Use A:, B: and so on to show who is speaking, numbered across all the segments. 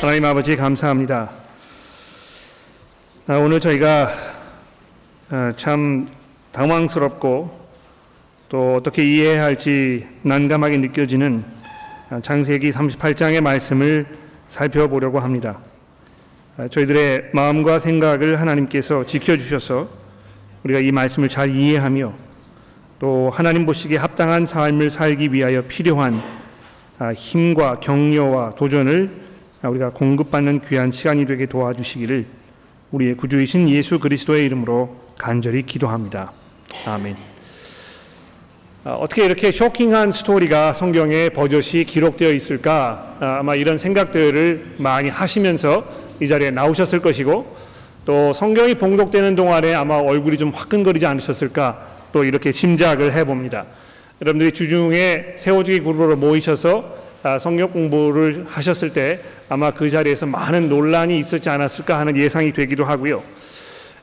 A: 하나님 아버지 감사합니다. 아, 오늘 저희가 아, 참 당황스럽고 또 어떻게 이해해야 할지 난감하게 느껴지는 아, 창세기 38장의 말씀을 살펴보려고 합니다. 저희들의 마음과 생각을 하나님께서 지켜주셔서 우리가 이 말씀을 잘 이해하며 또 하나님 보시기에 합당한 삶을 살기 위하여 필요한 힘과 격려와 도전을 우리가 공급받는 귀한 시간이 되게 도와주시기를 우리의 구주이신 예수 그리스도의 이름으로 간절히 기도합니다. 아멘. 아, 어떻게 이렇게 쇼킹한 스토리가 성경에 버젓이 기록되어 있을까? 아, 아마 이런 생각들을 많이 하시면서 이 자리에 나오셨을 것이고 또 성경이 봉독되는 동안에 아마 얼굴이 좀 화끈거리지 않으셨을까? 또 이렇게 짐작을 해봅니다. 여러분들이 주중에 세워주기 그룹으로 모이셔서 아, 성경 공부를 하셨을 때 아마 그 자리에서 많은 논란이 있었지 않았을까 하는 예상이 되기도 하고요.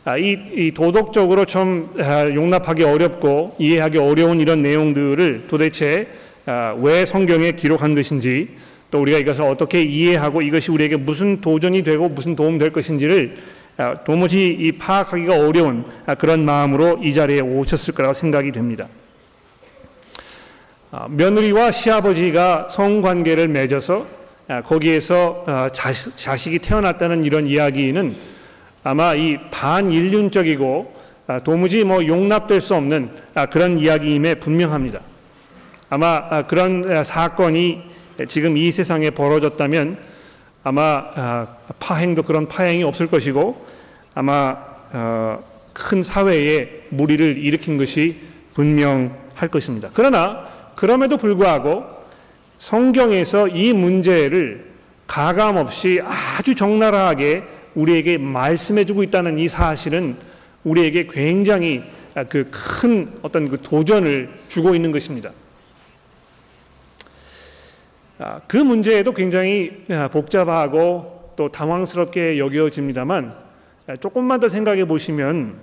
A: 아, 이, 이 도덕적으로 좀 아, 용납하기 어렵고 이해하기 어려운 이런 내용들을 도대체 왜 성경에 기록한 것인지 또 우리가 이것을 어떻게 이해하고 이것이 우리에게 무슨 도전이 되고 무슨 도움 될 것인지를 도무지 이 파악하기가 어려운 그런 마음으로 이 자리에 오셨을 거라고 생각이 됩니다. 아, 며느리와 시아버지가 성관계를 맺어서 아, 거기에서 아, 자식이 태어났다는 이런 이야기는 아마 이 반인륜적이고 도무지 뭐 용납될 수 없는 그런 이야기임에 분명합니다. 아마 그런 사건이 지금 이 세상에 벌어졌다면 아마 파행도 그런 파행이 없을 것이고 아마 어, 큰 사회에 무리를 일으킨 것이 분명할 것입니다. 그러나 그럼에도 불구하고 성경에서 이 문제를 가감 없이 아주 적나라하게 우리에게 말씀해 주고 있다는 이 사실은 우리에게 굉장히 그 큰 어떤 그 도전을 주고 있는 것입니다. 아, 그 문제에도 굉장히 복잡하고 또 당황스럽게 여겨집니다만 조금만 더 생각해 보시면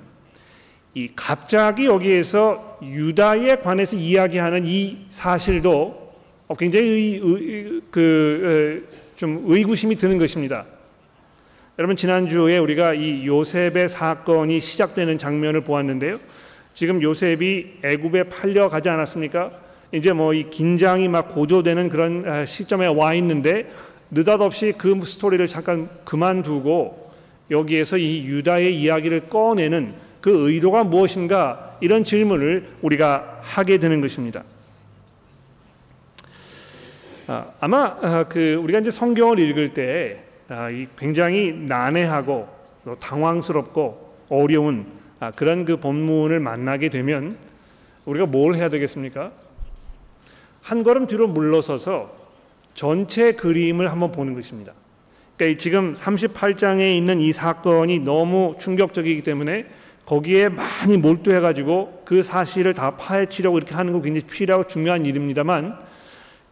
A: 이 갑자기 여기에서 유다에 관해서 이야기하는 이 사실도 굉장히 그좀 의구심이 드는 것입니다. 여러분 지난주에 우리가 이 요셉의 사건이 시작되는 장면을 보았는데요. 지금 요셉이 애굽에 팔려 가지 않았습니까? 이제 뭐 이 긴장이 막 고조되는 그런 아, 시점에 와 있는데 느닷없이 그 스토리를 잠깐 그만두고 여기에서 이 유다의 이야기를 꺼내는 그 의도가 무엇인가 이런 질문을 우리가 하게 되는 것입니다. 아, 아마 아, 그 우리가 이제 성경을 읽을 때 아, 굉장히 난해하고 당황스럽고 어려운 그런 그 본문을 만나게 되면 우리가 뭘 해야 되겠습니까? 한 걸음 뒤로 물러서서 전체 그림을 한번 보는 것입니다. 그러니까 지금 38장에 있는 이 사건이 너무 충격적이기 때문에 거기에 많이 몰두해 가지고 그 사실을 다 파헤치려고 이렇게 하는 거 굉장히 필요하고 중요한 일입니다만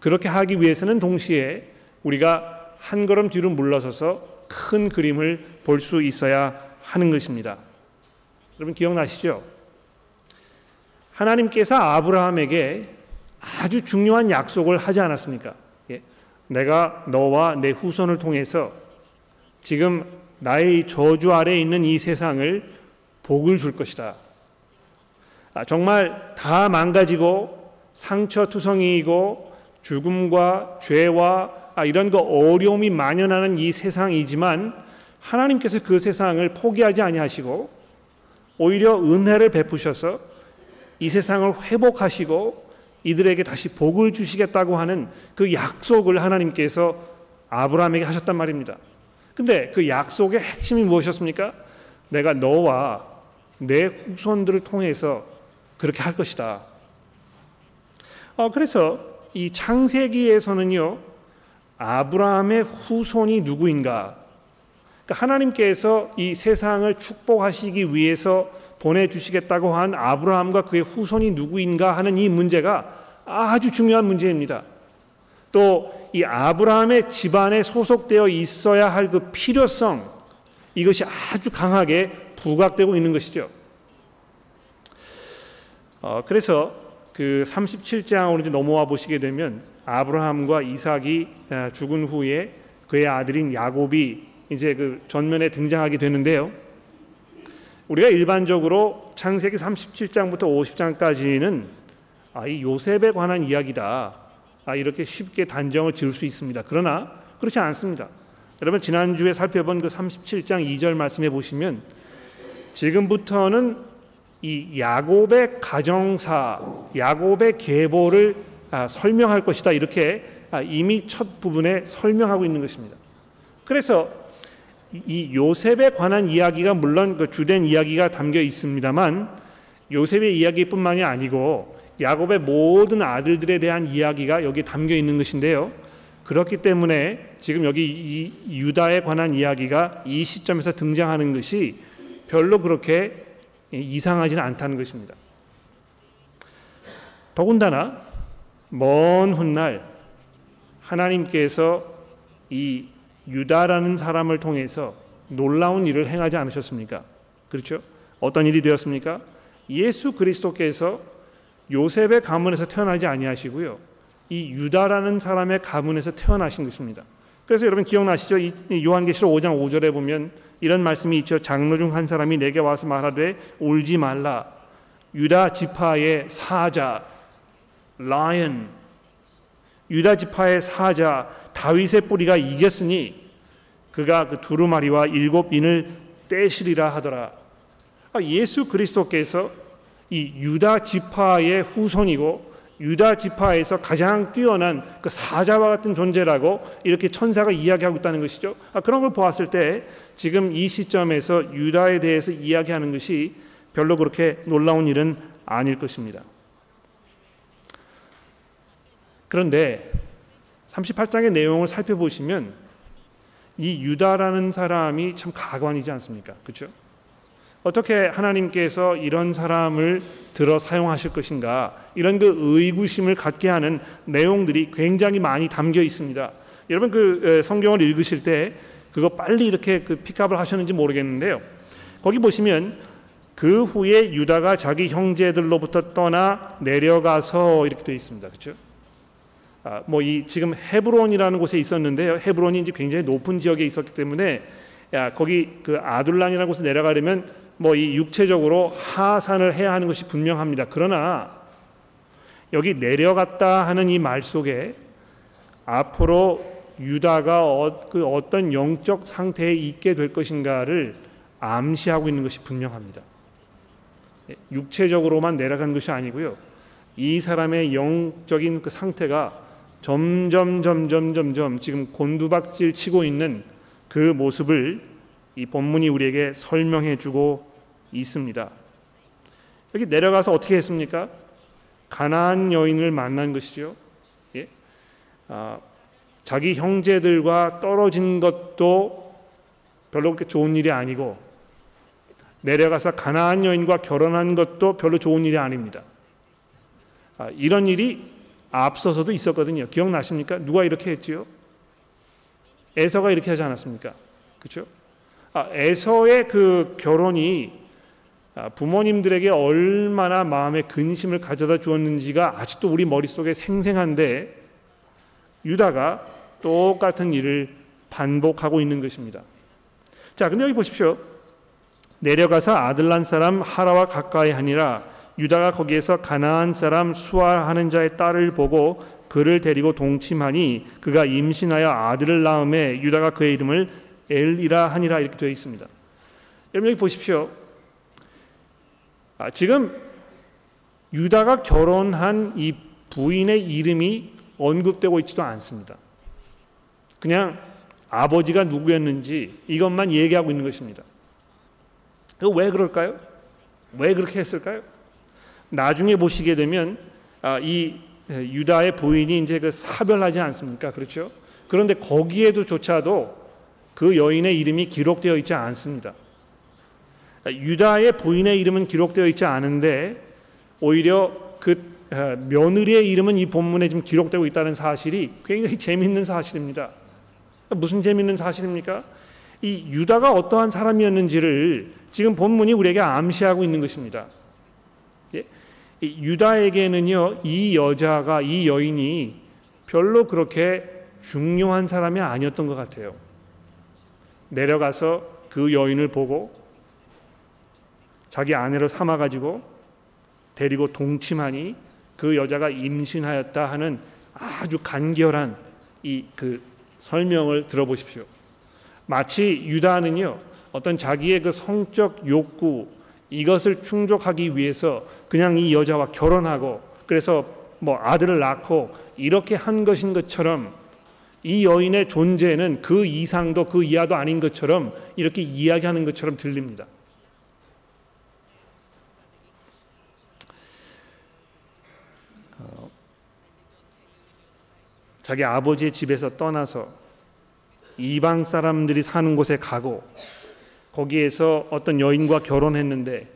A: 그렇게 하기 위해서는 동시에 우리가 한 걸음 뒤로 물러서서 큰 그림을 볼 수 있어야 하는 것입니다. 여러분 기억나시죠? 하나님께서 아브라함에게 아주 중요한 약속을 하지 않았습니까? 예. 내가 너와 내 후손을 통해서 지금 나의 저주 아래 있는 이 세상을 복을 줄 것이다. 아, 정말 다 망가지고 상처투성이고 죽음과 죄와 아, 이런 거 어려움이 만연하는 이 세상이지만 하나님께서 그 세상을 포기하지 아니하시고 오히려 은혜를 베푸셔서 이 세상을 회복하시고 이들에게 다시 복을 주시겠다고 하는 그 약속을 하나님께서 아브라함에게 하셨단 말입니다. 근데 그 약속의 핵심이 무엇이었습니까? 내가 너와 내 후손들을 통해서 그렇게 할 것이다. 어, 그래서 이 창세기에서는요, 아브라함의 후손이 누구인가? 그러니까 하나님께서 이 세상을 축복하시기 위해서 보내주시겠다고 한 아브라함과 그의 후손이 누구인가 하는 이 문제가 아주 중요한 문제입니다. 또 이 아브라함의 집안에 소속되어 있어야 할 그 필요성 이것이 아주 강하게 부각되고 있는 것이죠. 어, 그래서 그 37장으로 이제 넘어와 보시게 되면 아브라함과 이삭이 죽은 후에 그의 아들인 야곱이 이제 그 전면에 등장하게 되는데요. 우리가 일반적으로 창세기 37장부터 50장까지는 아, 이 요셉에 관한 이야기다. 아, 이렇게 쉽게 단정을 지을 수 있습니다. 그러나 그렇지 않습니다. 여러분 지난주에 살펴본 그 37장 2절 말씀해 보시면 지금부터는 이 야곱의 가정사, 야곱의 계보를 아, 설명할 것이다. 이렇게 아, 이미 첫 부분에 설명하고 있는 것입니다. 그래서 이 요셉에 관한 이야기가 물론 그 주된 이야기가 담겨 있습니다만 요셉의 이야기뿐만이 아니고 야곱의 모든 아들들에 대한 이야기가 여기 담겨 있는 것인데요. 그렇기 때문에 지금 여기 이 유다에 관한 이야기가 이 시점에서 등장하는 것이 별로 그렇게 이상하지는 않다는 것입니다. 더군다나 먼 훗날 하나님께서 이 유다라는 사람을 통해서 놀라운 일을 행하지 않으셨습니까? 그렇죠? 어떤 일이 되었습니까? 예수 그리스도께서 요셉의 가문에서 태어나지 아니하시고요. 이 유다라는 사람의 가문에서 태어나신 것입니다. 그래서 여러분 기억나시죠? 이 요한계시록 5장 5절에 보면 이런 말씀이 있죠. 장로 중 한 사람이 내게 와서 말하되 울지 말라. 유다 지파의 사자 라이언 유다 지파의 사자 다윗의 뿌리가 이겼으니 그가 그 두루마리와 일곱 인을 떼시리라 하더라. 아, 예수 그리스도께서 이 유다 지파의 후손이고 유다 지파에서 가장 뛰어난 그 사자와 같은 존재라고 이렇게 천사가 이야기하고 있다는 것이죠. 아, 그런 걸 보았을 때 지금 이 시점에서 유다에 대해서 이야기하는 것이 별로 그렇게 놀라운 일은 아닐 것입니다. 그런데 38장의 내용을 살펴보시면 이 유다라는 사람이 참 가관이지 않습니까? 그렇죠? 어떻게 하나님께서 이런 사람을 들어 사용하실 것인가 이런 그 의구심을 갖게 하는 내용들이 굉장히 많이 담겨 있습니다. 여러분 그 성경을 읽으실 때 그거 빨리 이렇게 그 픽업을 하셨는지 모르겠는데요. 거기 보시면 그 후에 유다가 자기 형제들로부터 떠나 내려가서 이렇게 되어 있습니다. 그렇죠? 아, 뭐 이 지금 헤브론이라는 곳에 있었는데요. 헤브론이 이제 굉장히 높은 지역에 있었기 때문에 야, 거기 그 아둘란이라는 곳에 내려가려면 뭐 이 육체적으로 하산을 해야 하는 것이 분명합니다. 그러나 여기 내려갔다 하는 이 말 속에 앞으로 유다가 어, 그 어떤 영적 상태에 있게 될 것인가를 암시하고 있는 것이 분명합니다. 예, 육체적으로만 내려간 것이 아니고요. 이 사람의 영적인 그 상태가 점점 점점 점점 지금 곤두박질 치고 있는 그 모습을 이 본문이 우리에게 설명해 주고 있습니다. 여기 내려가서 어떻게 했습니까? 가나안 여인을 만난 것이죠. 예? 아, 자기 형제들과 떨어진 것도 별로 그렇게 좋은 일이 아니고 내려가서 가나안 여인과 결혼한 것도 별로 좋은 일이 아닙니다. 아, 이런 일이 앞서서도 있었거든요. 기억나십니까? 누가 이렇게 했지요? 에서가 이렇게 하지 않았습니까? 그렇죠? 아, 에서의 그 결혼이 아, 부모님들에게 얼마나 마음의 근심을 가져다 주었는지가 아직도 우리 머릿속에 생생한데 유다가 똑같은 일을 반복하고 있는 것입니다. 자, 근데 여기 보십시오. 내려가서 아들난 사람 하라와 가까이 하니라 유다가 거기에서 가나안 사람 수아하는 자의 딸을 보고 그를 데리고 동침하니 그가 임신하여 아들을 낳음에 유다가 그의 이름을 엘이라 하니라 이렇게 되어 있습니다. 여러분 여기 보십시오. 아, 지금 유다가 결혼한 이 부인의 이름이 언급되고 있지도 않습니다. 그냥 아버지가 누구였는지 이것만 얘기하고 있는 것입니다. 왜 그럴까요? 왜 그렇게 했을까요? 나중에 보시게 되면 아, 이 유다의 부인이 이제 그 사별하지 않습니까? 그렇죠? 그런데 거기에도조차도 그 여인의 이름이 기록되어 있지 않습니다. 유다의 부인의 이름은 기록되어 있지 않은데 오히려 그 아, 며느리의 이름은 이 본문에 지금 기록되고 있다는 사실이 굉장히 재미있는 사실입니다. 무슨 재미있는 사실입니까? 이 유다가 어떠한 사람이었는지를 지금 본문이 우리에게 암시하고 있는 것입니다. 유다에게는요 이 여자가 이 여인이 별로 그렇게 중요한 사람이 아니었던 것 같아요. 내려가서 그 여인을 보고 자기 아내로 삼아 가지고 데리고 동침하니 그 여자가 임신하였다 하는 아주 간결한 이 그 설명을 들어보십시오. 마치 유다는요 어떤 자기의 그 성적 욕구 이것을 충족하기 위해서 그냥 이 여자와 결혼하고 그래서 뭐 아들을 낳고 이렇게 한 것인 것처럼 이 여인의 존재는 그 이상도 그 이하도 아닌 것처럼 이렇게 이야기하는 것처럼 들립니다. 어, 자기 아버지의 집에서 떠나서 이방 사람들이 사는 곳에 가고 거기에서 어떤 여인과 결혼했는데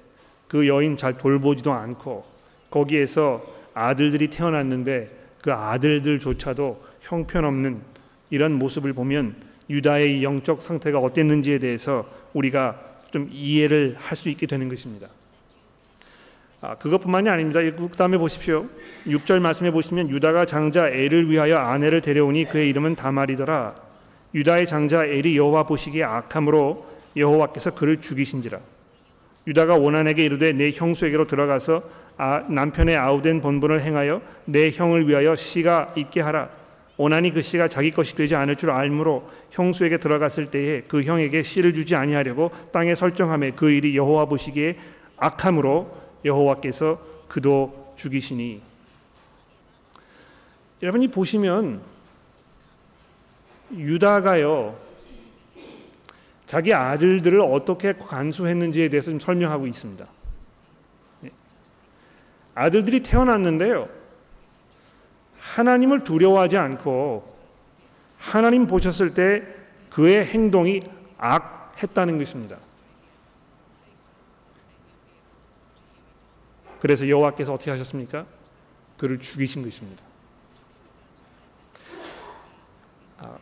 A: 그 여인 잘 돌보지도 않고 거기에서 아들들이 태어났는데 그 아들들조차도 형편없는 이런 모습을 보면 유다의 영적 상태가 어땠는지에 대해서 우리가 좀 이해를 할 수 있게 되는 것입니다. 아, 그것뿐만이 아닙니다. 그 다음에 보십시오. 6절 말씀해 보시면 유다가 장자 엘을 위하여 아내를 데려오니 그의 이름은 다말이더라. 유다의 장자 엘이 여호와 보시기에 악함으로 여호와께서 그를 죽이신지라. 유다가 원한에게 이르되 내 형수에게로 들어가서 아, 남편의 아우된 본분을 행하여 내 형을 위하여 씨가 있게 하라. 오나니 그 씨가 자기 것이 되지 않을 줄 알므로 형수에게 들어갔을 때에 그 형에게 씨를 주지 아니하려고 땅에 설정함에 그 일이 여호와 보시기에 악함으로 여호와께서 그도 죽이시니 여러분이 보시면 유다가요 자기 아들들을 어떻게 관수했는지에 대해서 좀 설명하고 있습니다. 예. 아들들이 태어났는데요. 하나님을 두려워하지 않고 하나님 보셨을 때 그의 행동이 악했다는 것입니다. 그래서 여호와께서 어떻게 하셨습니까? 그를 죽이신 것입니다. 아,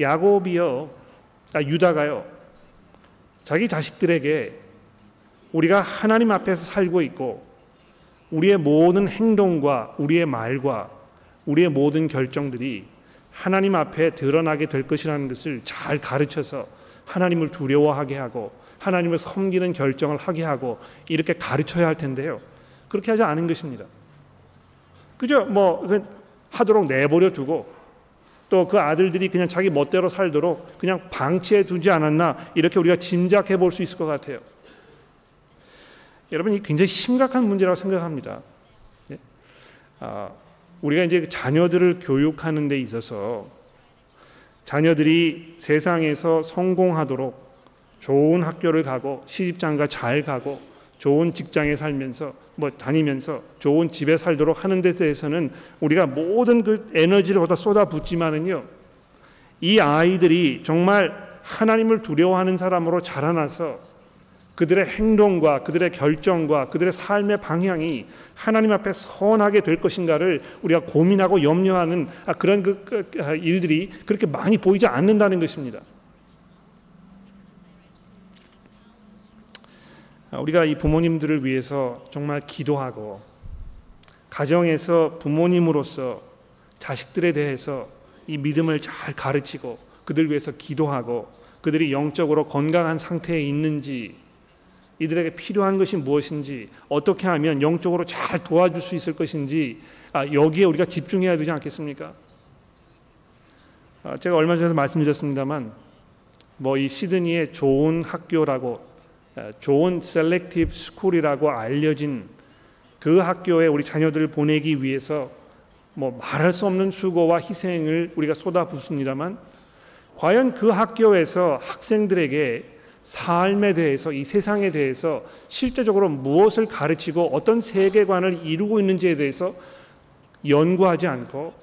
A: 야곱이요, 아, 유다가요, 자기 자식들에게 우리가 하나님 앞에서 살고 있고 우리의 모든 행동과 우리의 말과 우리의 모든 결정들이 하나님 앞에 드러나게 될 것이라는 것을 잘 가르쳐서 하나님을 두려워하게 하고 하나님을 섬기는 결정을 하게 하고 이렇게 가르쳐야 할 텐데요. 그렇게 하지 않은 것입니다. 그죠? 뭐 하도록 내버려 두고 또 그 아들들이 그냥 자기 멋대로 살도록 그냥 방치해 두지 않았나 이렇게 우리가 짐작해 볼 수 있을 것 같아요. 여러분 이 굉장히 심각한 문제라고 생각합니다. 예? 아, 우리가 이제 자녀들을 교육하는 데 있어서 자녀들이 세상에서 성공하도록 좋은 학교를 가고 시집장가 잘 가고 좋은 직장에 살면서 뭐 다니면서 좋은 집에 살도록 하는 데 대해서는 우리가 모든 그 에너지를 거기다 쏟아붓지만은요 이 아이들이 정말 하나님을 두려워하는 사람으로 자라나서 그들의 행동과 그들의 결정과 그들의 삶의 방향이 하나님 앞에 선하게 될 것인가를 우리가 고민하고 염려하는 아, 그런 그, 그, 그 일들이 그렇게 많이 보이지 않는다는 것입니다. 아, 우리가 이 부모님들을 위해서 정말 기도하고 가정에서 부모님으로서 자식들에 대해서 이 믿음을 잘 가르치고 그들 위해서 기도하고 그들이 영적으로 건강한 상태에 있는지 이들에게 필요한 것이 무엇인지 어떻게 하면 영적으로 잘 도와줄 수 있을 것인지 아, 여기에 우리가 집중해야 되지 않겠습니까? 아, 제가 얼마 전에 말씀드렸습니다만 뭐 이 시드니의 좋은 학교라고 아, 좋은 selective school이라고 알려진 그 학교에 우리 자녀들을 보내기 위해서 뭐 말할 수 없는 수고와 희생을 우리가 쏟아붓습니다만 과연 그 학교에서 학생들에게 삶에 대해서 이 세상에 대해서 실제적으로 무엇을 가르치고 어떤 세계관을 이루고 있는지에 대해서 연구하지 않고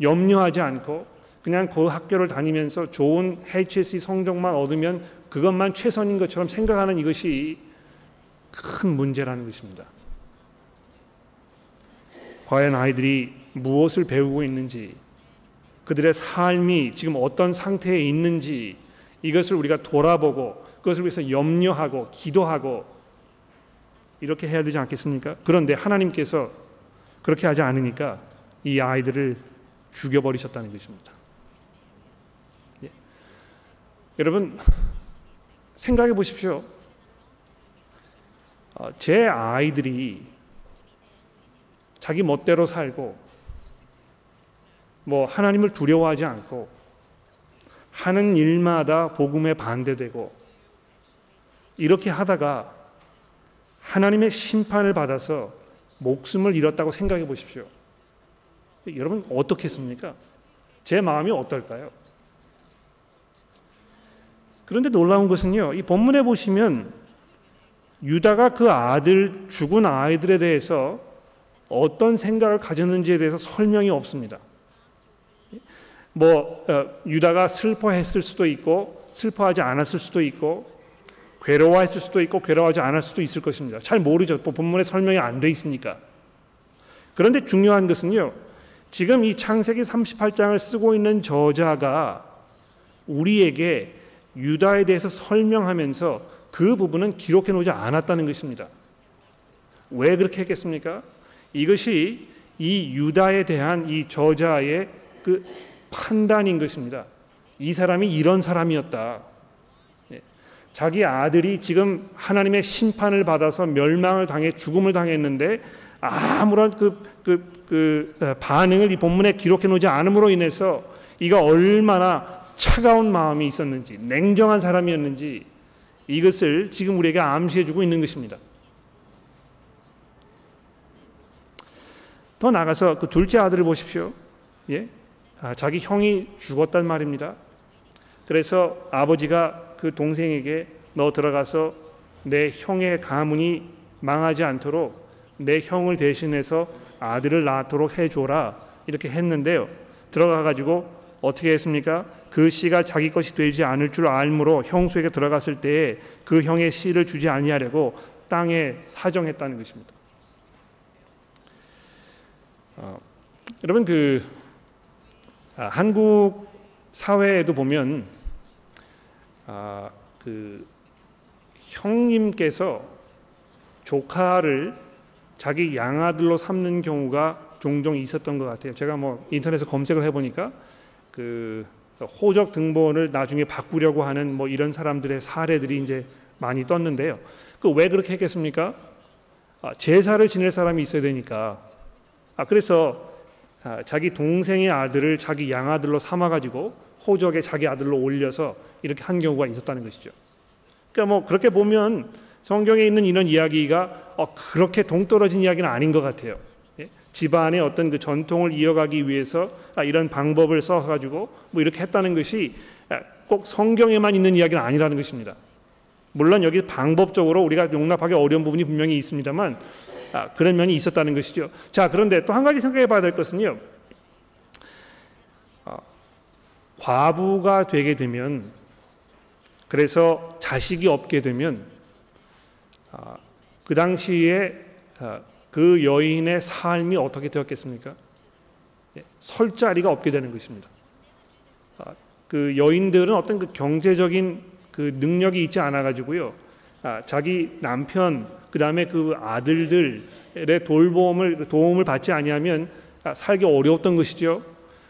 A: 염려하지 않고 그냥 그 학교를 다니면서 좋은 HSC 성적만 얻으면 그것만 최선인 것처럼 생각하는 이것이 큰 문제라는 것입니다. 과연 아이들이 무엇을 배우고 있는지 그들의 삶이 지금 어떤 상태에 있는지 이것을 우리가 돌아보고 그것을 위해서 염려하고 기도하고 이렇게 해야 되지 않겠습니까? 그런데 하나님께서 그렇게 하지 않으니까 이 아이들을 죽여버리셨다는 것입니다. 여러분 생각해 보십시오. 어, 제 아이들이 자기 멋대로 살고 뭐 하나님을 두려워하지 않고 하는 일마다 복음에 반대되고 이렇게 하다가 하나님의 심판을 받아서 목숨을 잃었다고 생각해 보십시오. 여러분 어떻겠습니까? 제 마음이 어떨까요? 그런데 놀라운 것은요. 이 본문에 보시면 유다가 그 아들 죽은 아이들에 대해서 어떤 생각을 가졌는지에 대해서 설명이 없습니다. 뭐 어, 유다가 슬퍼했을 수도 있고 슬퍼하지 않았을 수도 있고 괴로워했을 수도 있고 괴로워하지 않을 수도 있을 것입니다. 잘 모르죠. 뭐 본문에 설명이 안 돼 있으니까. 그런데 중요한 것은요. 지금 이 창세기 38장을 쓰고 있는 저자가 우리에게 유다에 대해서 설명하면서 그 부분은 기록해 놓지 않았다는 것입니다. 왜 그렇게 했겠습니까? 이것이 이 유다에 대한 이 저자의 그 판단인 것입니다. 이 사람이 이런 사람이었다. 예. 자기 아들이 지금 하나님의 심판을 받아서 멸망을 당해 죽음을 당했는데 아무런 그, 그, 그 어, 반응을 이 본문에 기록해 놓지 않음으로 인해서 이가 얼마나 차가운 마음이 있었는지 냉정한 사람이었는지 이것을 지금 우리에게 암시해 주고 있는 것입니다. 더 나가서 그 둘째 아들을 보십시오. 예? 아, 자기 형이 죽었단 말입니다. 그래서 아버지가 그 동생에게 너 들어가서 내 형의 가문이 망하지 않도록 내 형을 대신해서 아들을 낳도록 해줘라 이렇게 했는데요. 들어가 가지고 어떻게 했습니까? 그 씨가 자기 것이 되지 않을 줄 알므로 형수에게 들어갔을 때에 그 형의 씨를 주지 아니하려고 땅에 사정했다는 것입니다. 어, 여러분 그 아, 한국 사회에도 보면 아, 그 형님께서 조카를 자기 양아들로 삼는 경우가 종종 있었던 것 같아요. 제가 뭐 인터넷에 검색을 해보니까 그 호적 등본을 나중에 바꾸려고 하는 뭐 이런 사람들의 사례들이 이제 많이 떴는데요. 그 왜 그렇게 했겠습니까? 아, 제사를 지낼 사람이 있어야 되니까. 아 그래서 아, 자기 동생의 아들을 자기 양아들로 삼아가지고 호적에 자기 아들로 올려서 이렇게 한 경우가 있었다는 것이죠. 그러니까 뭐 그렇게 보면 성경에 있는 이런 이야기가 어, 그렇게 동떨어진 이야기는 아닌 것 같아요. 예? 집안의 어떤 그 전통을 이어가기 위해서 아, 이런 방법을 써가지고 뭐 이렇게 했다는 것이 아, 꼭 성경에만 있는 이야기는 아니라는 것입니다. 물론 여기 방법적으로 우리가 용납하기 어려운 부분이 분명히 있습니다만 아, 그런 면이 있었다는 것이죠. 자, 그런데 또 한 가지 생각해 봐야 될 것은요. 아, 과부가 되게 되면 그래서 자식이 없게 되면 아, 그 당시에 아, 그 여인의 삶이 어떻게 되었겠습니까? 예, 설 자리가 없게 되는 것입니다. 아, 그 여인들은 어떤 그 경제적인 그 능력이 있지 않아 가지고요. 아, 자기 남편 그 다음에 그 아들들의 돌봄을 도움을 받지 아니하면 아, 살기 어려웠던 것이죠.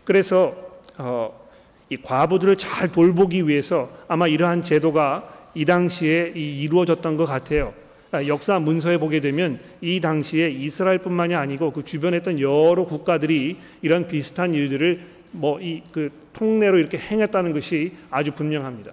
A: 그래서 어, 이 과부들을 잘 돌보기 위해서 아마 이러한 제도가 이 당시에 이루어졌던 것 같아요. 아, 역사 문서에 보게 되면 이 당시에 이스라엘뿐만이 아니고 그 주변에 있던 여러 국가들이 이런 비슷한 일들을 뭐 이 그 통례로 이렇게 행했다는 것이 아주 분명합니다.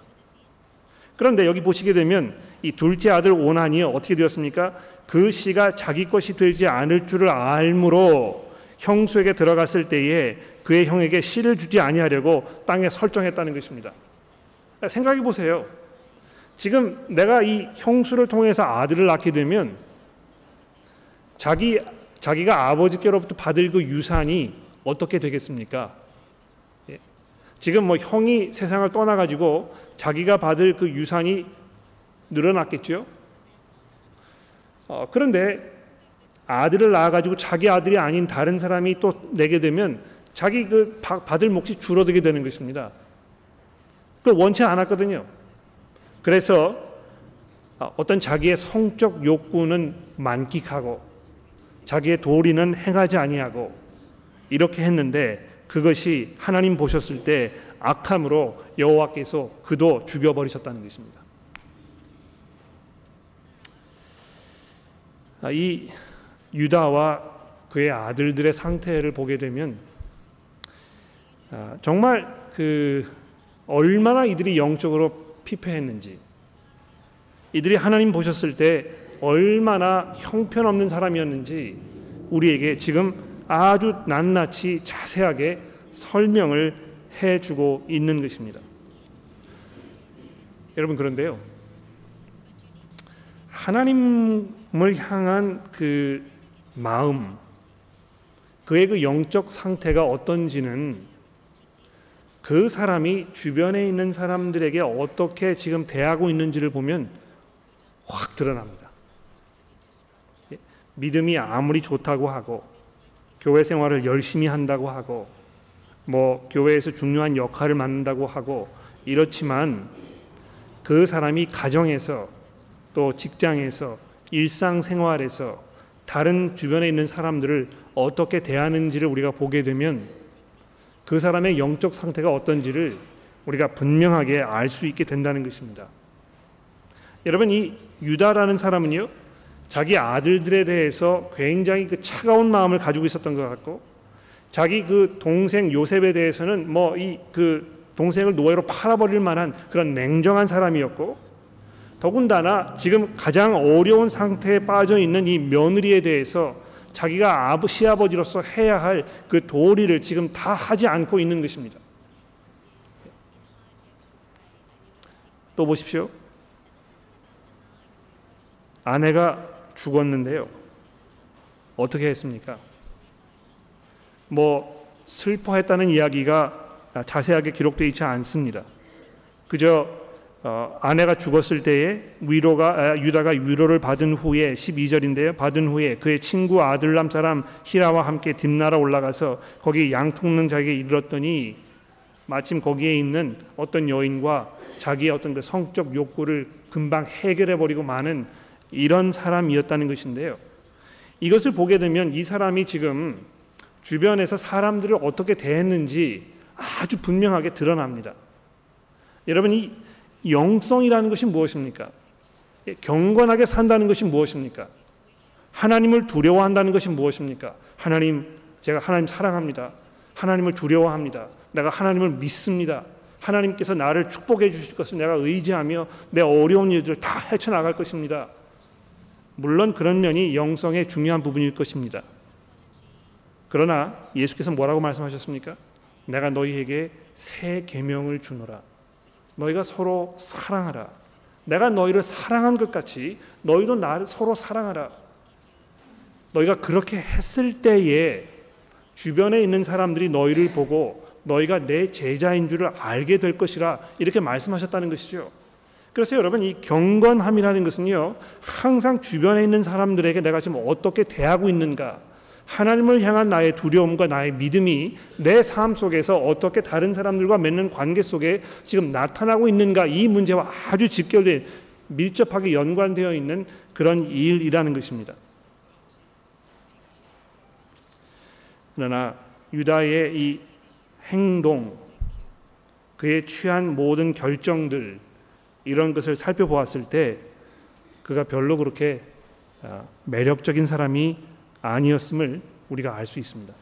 A: 그런데 여기 보시게 되면 이 둘째 아들 오난이 어떻게 되었습니까? 그 씨가 자기 것이 되지 않을 줄을 알므로 형수에게 들어갔을 때에 그의 형에게 씨를 주지 아니하려고 땅에 설정했다는 것입니다. 생각해 보세요. 지금 내가 이 형수를 통해서 아들을 낳게 되면 자기 자기가 아버지께로부터 받을 그 유산이 어떻게 되겠습니까? 예. 지금 뭐 형이 세상을 떠나가지고 자기가 받을 그 유산이 늘어났겠죠. 어, 그런데 아들을 낳아가지고 자기 아들이 아닌 다른 사람이 또 내게 되면 자기 그 받을 몫이 줄어들게 되는 것입니다. 그걸 원치 않았거든요. 그래서 어, 어떤 자기의 성적 욕구는 만끽하고 자기의 도리는 행하지 아니하고 이렇게 했는데 그것이 하나님 보셨을 때 악함으로 여호와께서 그도 죽여버리셨다는 것입니다. 아, 이 유다와 그의 아들들의 상태를 보게 되면 아, 정말 그 얼마나 이들이 영적으로 피폐했는지 이들이 하나님 보셨을 때 얼마나 형편없는 사람이었는지 우리에게 지금 아주 낱낱이 자세하게 설명을 해주고 있는 것입니다. 여러분 그런데요. 하나님을 향한 그 마음, 그의 그 영적 상태가 어떤지는 그 사람이 주변에 있는 사람들에게 어떻게 지금 대하고 있는지를 보면 확 드러납니다. 예, 믿음이 아무리 좋다고 하고 교회 생활을 열심히 한다고 하고 뭐 교회에서 중요한 역할을 맡는다고 하고 이렇지만 그 사람이 가정에서 또 직장에서 일상생활에서 다른 주변에 있는 사람들을 어떻게 대하는지를 우리가 보게 되면 그 사람의 영적 상태가 어떤지를 우리가 분명하게 알 수 있게 된다는 것입니다. 여러분 이 유다라는 사람은요 자기 아들들에 대해서 굉장히 그 차가운 마음을 가지고 있었던 것 같고 자기 그 동생 요셉에 대해서는 뭐 이 그 동생을 노예로 팔아버릴 만한 그런 냉정한 사람이었고 더군다나 지금 가장 어려운 상태에 빠져 있는 이 며느리에 대해서 자기가 아버 시아버지로서 해야 할 그 도리를 지금 다 하지 않고 있는 것입니다. 또 보십시오. 아내가 죽었는데요. 어떻게 했습니까? 뭐 슬퍼했다는 이야기가 자세하게 기록되어 있지 않습니다. 그저 어, 아내가 죽었을 때에 위로가 아, 유다가 위로를 받은 후에 12절인데요. 받은 후에 그의 친구 아들람 사람 히라와 함께 뒷나라 올라가서 거기 양통능 자기에 이르렀더니 마침 거기에 있는 어떤 여인과 자기의 어떤 그 성적 욕구를 금방 해결해 버리고 마는 이런 사람이었다는 것인데요. 이것을 보게 되면 이 사람이 지금 주변에서 사람들을 어떻게 대했는지 아주 분명하게 드러납니다. 여러분 이 영성이라는 것이 무엇입니까? 예, 경건하게 산다는 것이 무엇입니까? 하나님을 두려워한다는 것이 무엇입니까? 하나님, 제가 하나님 사랑합니다. 하나님을 두려워합니다. 내가 하나님을 믿습니다. 하나님께서 나를 축복해 주실 것을 내가 의지하며 내 어려운 일들을 다 헤쳐나갈 것입니다. 물론 그런 면이 영성의 중요한 부분일 것입니다. 그러나 예수께서 뭐라고 말씀하셨습니까? 내가 너희에게 새 계명을 주노라. 너희가 서로 사랑하라. 내가 너희를 사랑한 것 같이 너희도 나를 서로 사랑하라. 너희가 그렇게 했을 때에 주변에 있는 사람들이 너희를 보고 너희가 내 제자인 줄을 알게 될 것이라 이렇게 말씀하셨다는 것이죠. 그래서 여러분 이 경건함이라는 것은요 항상 주변에 있는 사람들에게 내가 지금 어떻게 대하고 있는가 하나님을 향한 나의 두려움과 나의 믿음이 내 삶 속에서 어떻게 다른 사람들과 맺는 관계 속에 지금 나타나고 있는가 이 문제와 아주 직결된 밀접하게 연관되어 있는 그런 일이라는 것입니다. 그러나 유다의 이 행동, 그의 취한 모든 결정들 이런 것을 살펴보았을 때 그가 별로 그렇게 아, 매력적인 사람이 아니었음을 우리가 알 수 있습니다.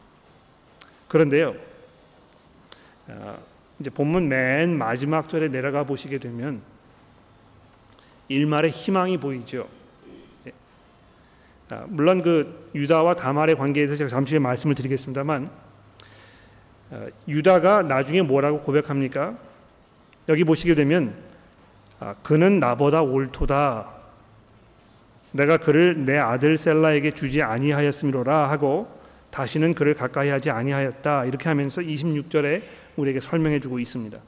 A: 그런데요, 아, 이제 본문 맨 마지막 절에 내려가 보시게 되면 일말의 희망이 보이죠. 네. 아, 물론 그 유다와 다말의 관계에 대해서 제가 잠시 후에 말씀을 드리겠습니다만 유다가 나중에 뭐라고 고백합니까? 여기 보시게 되면 아, 그는 나보다 옳도다. 내가 그를 내 아들 셀라에게 주지 아니하였음이로라 하고 다시는 그를 가까이 하지 아니하였다. 이렇게 하면서 26절에 우리에게 설명해 주고 있습니다.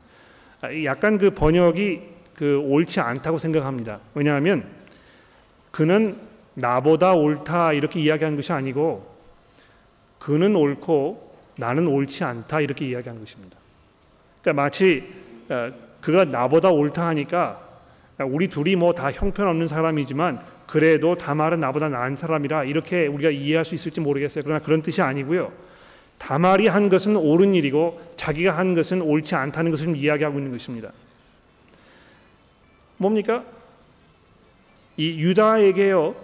A: 아, 약간 그 번역이 그 옳지 않다고 생각합니다. 왜냐하면 그는 나보다 옳다 이렇게 이야기한 것이 아니고 그는 옳고 나는 옳지 않다 이렇게 이야기한 것입니다. 그러니까 마치 어, 그가 나보다 옳다 하니까 우리 둘이 뭐 다 형편없는 사람이지만 그래도 다말은 나보다 나은 사람이라 이렇게 우리가 이해할 수 있을지 모르겠어요. 그러나 그런 뜻이 아니고요. 다말이 한 것은 옳은 일이고 자기가 한 것은 옳지 않다는 것을 이야기하고 있는 것입니다. 뭡니까? 이 유다에게요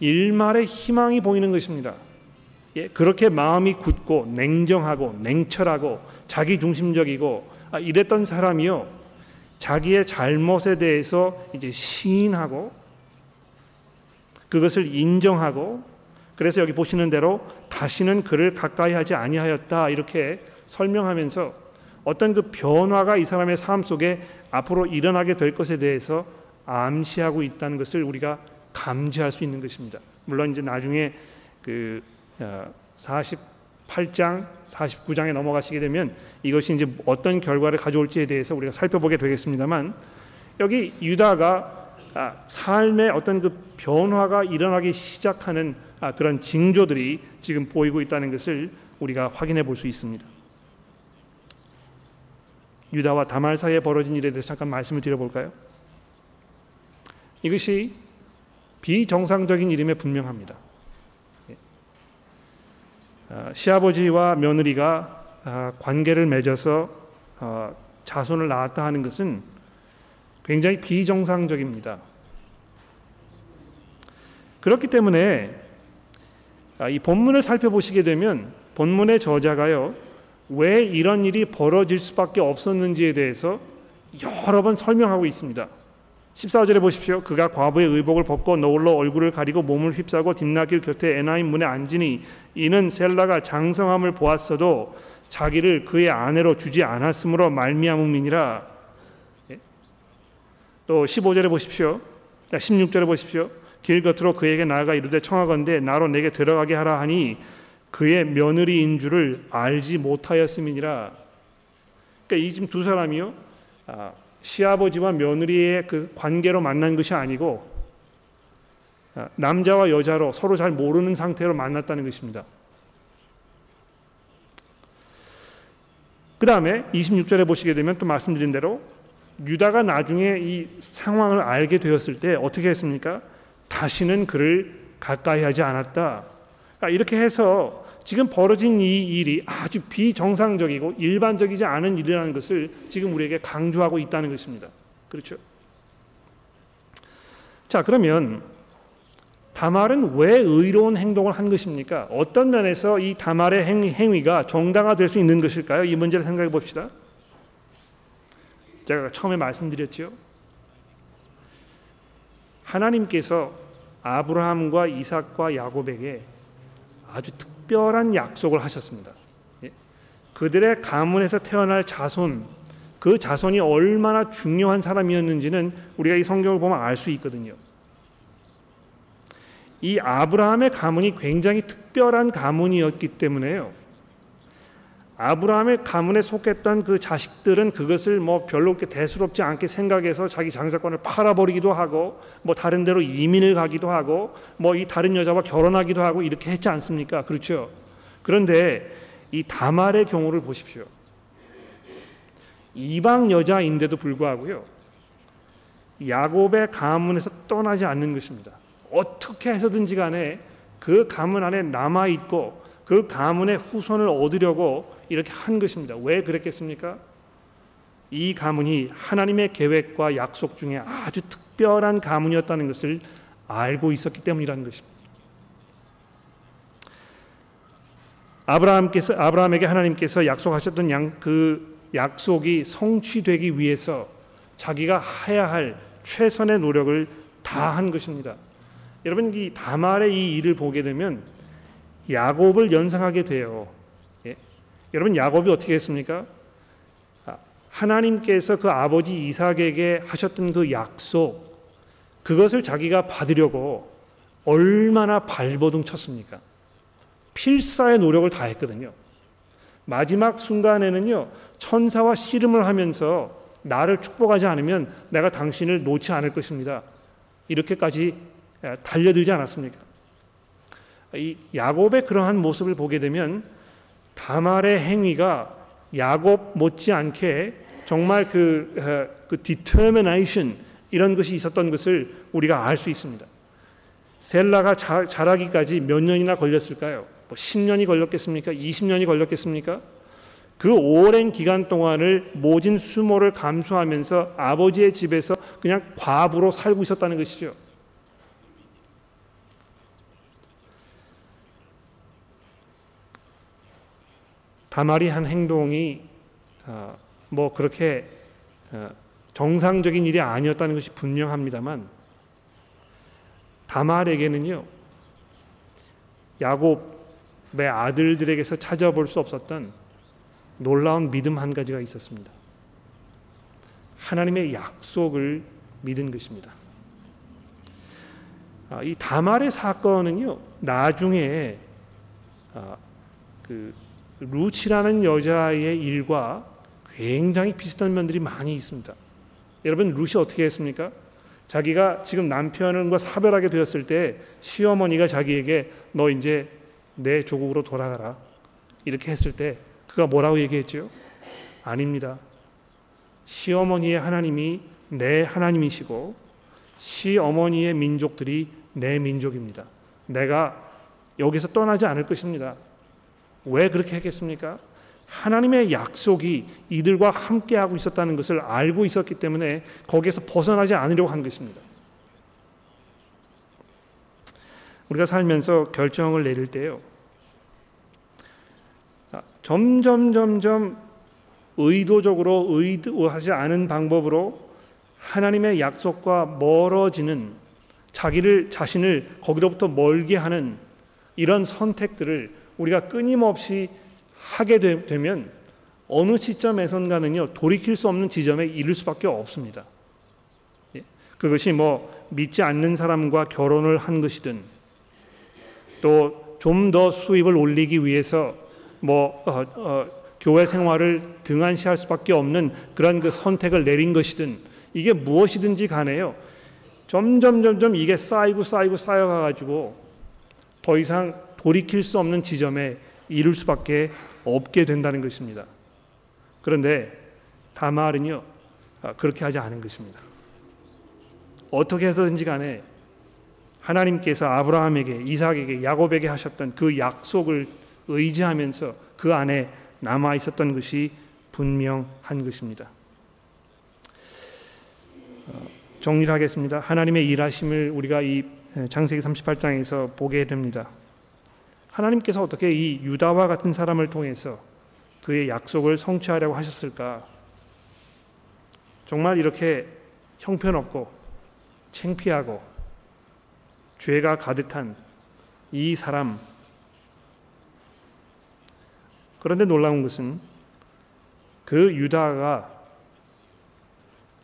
A: 일말의 희망이 보이는 것입니다. 예, 그렇게 마음이 굳고 냉정하고 냉철하고 자기 중심적이고 아, 이랬던 사람이요 자기의 잘못에 대해서 이제 시인하고 그것을 인정하고 그래서 여기 보시는 대로 다시는 그를 가까이 하지 아니하였다 이렇게 설명하면서 어떤 그 변화가 이 사람의 삶 속에 앞으로 일어나게 될 것에 대해서 암시하고 있다는 것을 우리가 감지할 수 있는 것입니다. 물론 이제 나중에 그 48장, 어, 49장에 넘어가시게 되면 이것이 이제 어떤 결과를 가져올지에 대해서 우리가 살펴보게 되겠습니다만 여기 유다가 아, 삶의 어떤 그 변화가 일어나기 시작하는 아, 그런 징조들이 지금 보이고 있다는 것을 우리가 확인해 볼 수 있습니다. 유다와 다말 사이에 벌어진 일에 대해서 잠깐 말씀을 드려볼까요? 이것이 비정상적인 일임에 분명합니다. 예. 아, 시아버지와 며느리가 아, 관계를 맺어서 어, 자손을 낳았다 하는 것은 굉장히 비정상적입니다. 그렇기 때문에 아, 이 본문을 살펴보시게 되면 본문의 저자가요 왜 이런 일이 벌어질 수밖에 없었는지에 대해서 여러 번 설명하고 있습니다. 14절에 보십시오. 그가 과부의 의복을 벗고 노을로 얼굴을 가리고 몸을 휩싸고 딥나길 곁에 에나임 문에 앉으니 이는 셀라가 장성함을 보았어도 자기를 그의 아내로 주지 않았으므로 말미암음이니라. 예? 또 15절에 보십시오. 16절에 보십시오. 길 곁으로 그에게 나아가 이르되 청하건대 나로 내게 들어가게 하라 하니 그의 며느리인 줄을 알지 못하였음이니라. 그러니까 이 지금 두 사람이요. 아, 시아버지와 며느리의 그 관계로 만난 것이 아니고 아, 남자와 여자로 서로 잘 모르는 상태로 만났다는 것입니다. 그 다음에 26절에 보시게 되면 또 말씀드린 대로 유다가 나중에 이 상황을 알게 되었을 때 어떻게 했습니까? 다시는 그를 가까이 하지 않았다. 아, 이렇게 해서 지금 벌어진 이 일이 아주 비정상적이고 일반적이지 않은 일이라는 것을 지금 우리에게 강조하고 있다는 것입니다. 그렇죠? 자, 그러면 다말은 왜 의로운 행동을 한 것입니까? 어떤 면에서 이 다말의 행위, 가 정당화될 수 있는 것일까요? 이 문제를 생각해 봅시다. 제가 처음에 말씀드렸죠. 하나님께서 아브라함과 이삭과 야곱에게 아주 특별한 약속을 하셨습니다. 예. 그들의 가문에서 태어날 자손, 그 자손이 얼마나 중요한 사람이었는지는 우리가 이 성경을 보면 알 수 있거든요. 이 아브라함의 가문이 굉장히 특별한 가문이었기 때문에요. 아브라함의 가문에 속했던 그 자식들은 그것을 뭐 별로 그렇게 대수롭지 않게 생각해서 자기 장사권을 팔아버리기도 하고 뭐 다른 데로 이민을 가기도 하고 뭐 이 다른 여자와 결혼하기도 하고 이렇게 했지 않습니까? 그렇죠. 그런데 이 다말의 경우를 보십시오. 이방 여자인데도 불구하고요. 야곱의 가문에서 떠나지 않는 것입니다. 어떻게 해서든지 간에 그 가문 안에 남아 있고 그 가문의 후손을 얻으려고 이렇게 한 것입니다. 왜 그랬겠습니까? 이 가문이 하나님의 계획과 약속 중에 아주 특별한 가문이었다는 것을 알고 있었기 때문이라는 것입니다. 아브라함께서 아브라함에게 하나님께서 약속하셨던 양, 그 약속이 성취되기 위해서 자기가 해야 할 최선의 노력을 다 한 것입니다. 여러분 이 다말의 이 일을 보게 되면 야곱을 연상하게 돼요. 예? 여러분 야곱이 어떻게 했습니까? 아, 하나님께서 그 아버지 이삭에게 하셨던 그 약속 그것을 자기가 받으려고 얼마나 발버둥 쳤습니까? 필사의 노력을 다 했거든요. 마지막 순간에는요 천사와 씨름을 하면서 나를 축복하지 않으면 내가 당신을 놓지 않을 것입니다. 이렇게까지 달려들지 않았습니까? 이 야곱의 그러한 모습을 보게 되면 다말의 행위가 야곱 못지않게 정말 그, 어, 그 determination 이런 것이 있었던 것을 우리가 알 수 있습니다. 셀라가 자, 자라기까지 몇 년이나 걸렸을까요? 뭐 10년이 걸렸겠습니까? 20년이 걸렸겠습니까? 그 오랜 기간 동안을 모진 수모를 감수하면서 아버지의 집에서 그냥 과부로 살고 있었다는 것이죠. 다말이 한 행동이 어, 뭐 그렇게 어, 정상적인 일이 아니었다는 것이 분명합니다만 다말에게는요 야곱의 아들들에게서 찾아볼 수 없었던 놀라운 믿음 한 가지가 있었습니다. 하나님의 약속을 믿은 것입니다. 아, 이 다말의 사건은요 나중에 아, 그 루치라는 여자의 일과 굉장히 비슷한 면들이 많이 있습니다. 여러분 루시 어떻게 했습니까? 자기가 지금 남편과 사별하게 되었을 때 시어머니가 자기에게 너 이제 내 조국으로 돌아가라 이렇게 했을 때 그가 뭐라고 얘기했죠? 아닙니다. 시어머니의 하나님이 내 하나님이시고 시어머니의 민족들이 내 민족입니다. 내가 여기서 떠나지 않을 것입니다. 왜 그렇게 했겠습니까? 하나님의 약속이 이들과 함께하고 있었다는 것을 알고 있었기 때문에 거기에서 벗어나지 않으려고 한 것입니다. 우리가 살면서 결정을 내릴 때요. 점점 점점 의도적으로 의도하지 않은 방법으로 하나님의 약속과 멀어지는 자기를 자신을 거기로부터 멀게 하는 이런 선택들을 우리가 끊임없이 하게 되 면 어느 시점에선가는요 돌이킬 수 없는 지점에 이를 수밖에 없습니다. 예? 그것이 뭐 믿지 않는 사람과 결혼을 한 것이든 또 좀 더 수입을 올리기 위해서 뭐 어, 어, 교회 생활을 등한시할 수밖에 없는 그런 그 선택을 내린 것이든 이게 무엇이든지 간에요. 점점 점점 이게 쌓이고 쌓이고 쌓여가 가지고 더 이상 돌이킬 수 없는 지점에 이를 수밖에 없게 된다는 것입니다. 그런데 다말은요 아, 그렇게 하지 않은 것입니다. 어떻게 해서든지 간에 하나님께서 아브라함에게 이삭에게 야곱에게 하셨던 그 약속을 의지하면서 그 안에 남아 있었던 것이 분명한 것입니다. 어, 정리하겠습니다. 하나님의 일하심을 우리가 이 장세기 38장에서 보게 됩니다. 하나님께서 어떻게 이 유다와 같은 사람을 통해서 그의 약속을 성취하려고 하셨을까? 정말 이렇게 형편없고 창피하고 죄가 가득한 이 사람 그런데 놀라운 것은 그 유다가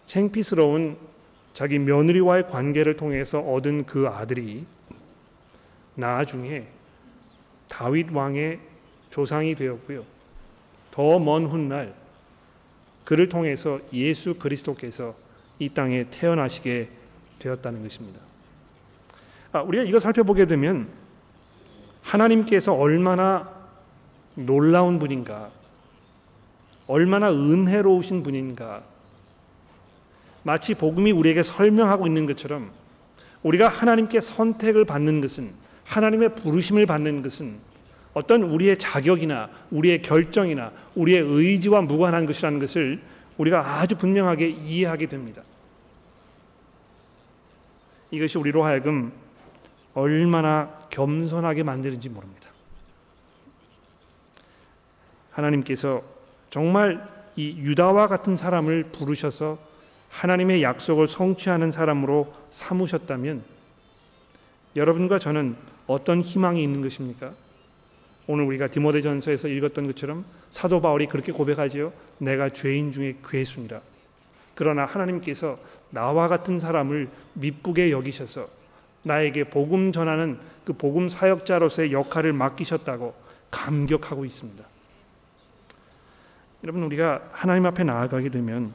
A: 창피스러운 자기 며느리와의 관계를 통해서 얻은 그 아들이 나중에 다윗 왕의 조상이 되었고요. 더 먼 훗날 그를 통해서 예수 그리스도께서 이 땅에 태어나시게 되었다는 것입니다. 아, 우리가 이거 살펴보게 되면 하나님께서 얼마나 놀라운 분인가, 얼마나 은혜로우신 분인가, 마치 복음이 우리에게 설명하고 있는 것처럼 우리가 하나님께 선택을 받는 것은 하나님의 부르심을 받는 것은 어떤 우리의 자격이나 우리의 결정이나 우리의 의지와 무관한 것이라는 것을 우리가 아주 분명하게 이해하게 됩니다. 이것이 우리로 하여금 얼마나 겸손하게 만드는지 모릅니다. 하나님께서 정말 이 유다와 같은 사람을 부르셔서 하나님의 약속을 성취하는 사람으로 삼으셨다면 여러분과 저는 어떤 희망이 있는 것입니까? 오늘 우리가 디모데전서에서 읽었던 것처럼 사도 바울이 그렇게 고백하지요. 내가 죄인 중에 괴순이라. 그러나 하나님께서 나와 같은 사람을 미쁘게 여기셔서 나에게 복음 전하는 그 복음 사역자로서의 역할을 맡기셨다고 감격하고 있습니다. 여러분 우리가 하나님 앞에 나아가게 되면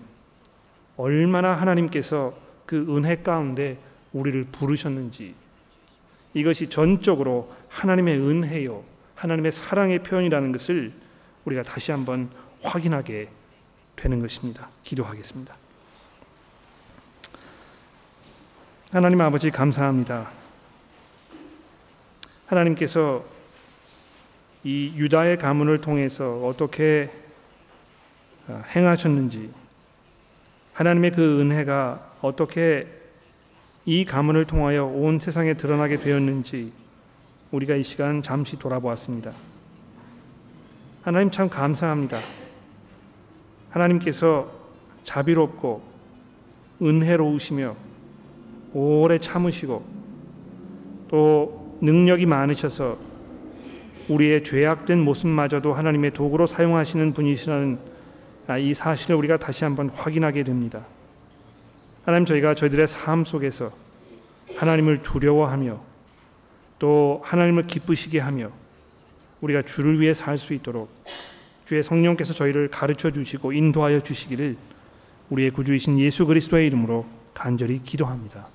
A: 얼마나 하나님께서 그 은혜 가운데 우리를 부르셨는지 이것이 전적으로 하나님의 은혜요 하나님의 사랑의 표현이라는 것을 우리가 다시 한번 확인하게 되는 것입니다. 기도하겠습니다. 하나님 아버지 감사합니다. 하나님께서 이 유다의 가문을 통해서 어떻게 어, 행하셨는지 하나님의 그 은혜가 어떻게 이 가문을 통하여 온 세상에 드러나게 되었는지 우리가 이 시간 잠시 돌아보았습니다. 하나님 참 감사합니다. 하나님께서 자비롭고 은혜로우시며 오래 참으시고 또 능력이 많으셔서 우리의 죄악된 모습마저도 하나님의 도구로 사용하시는 분이시라는 이 사실을 우리가 다시 한번 확인하게 됩니다. 하나님 저희가 저희들의 삶 속에서 하나님을 두려워하며 또 하나님을 기쁘시게 하며 우리가 주를 위해 살 수 있도록 주의 성령께서 저희를 가르쳐 주시고 인도하여 주시기를 우리의 구주이신 예수 그리스도의 이름으로 간절히 기도합니다.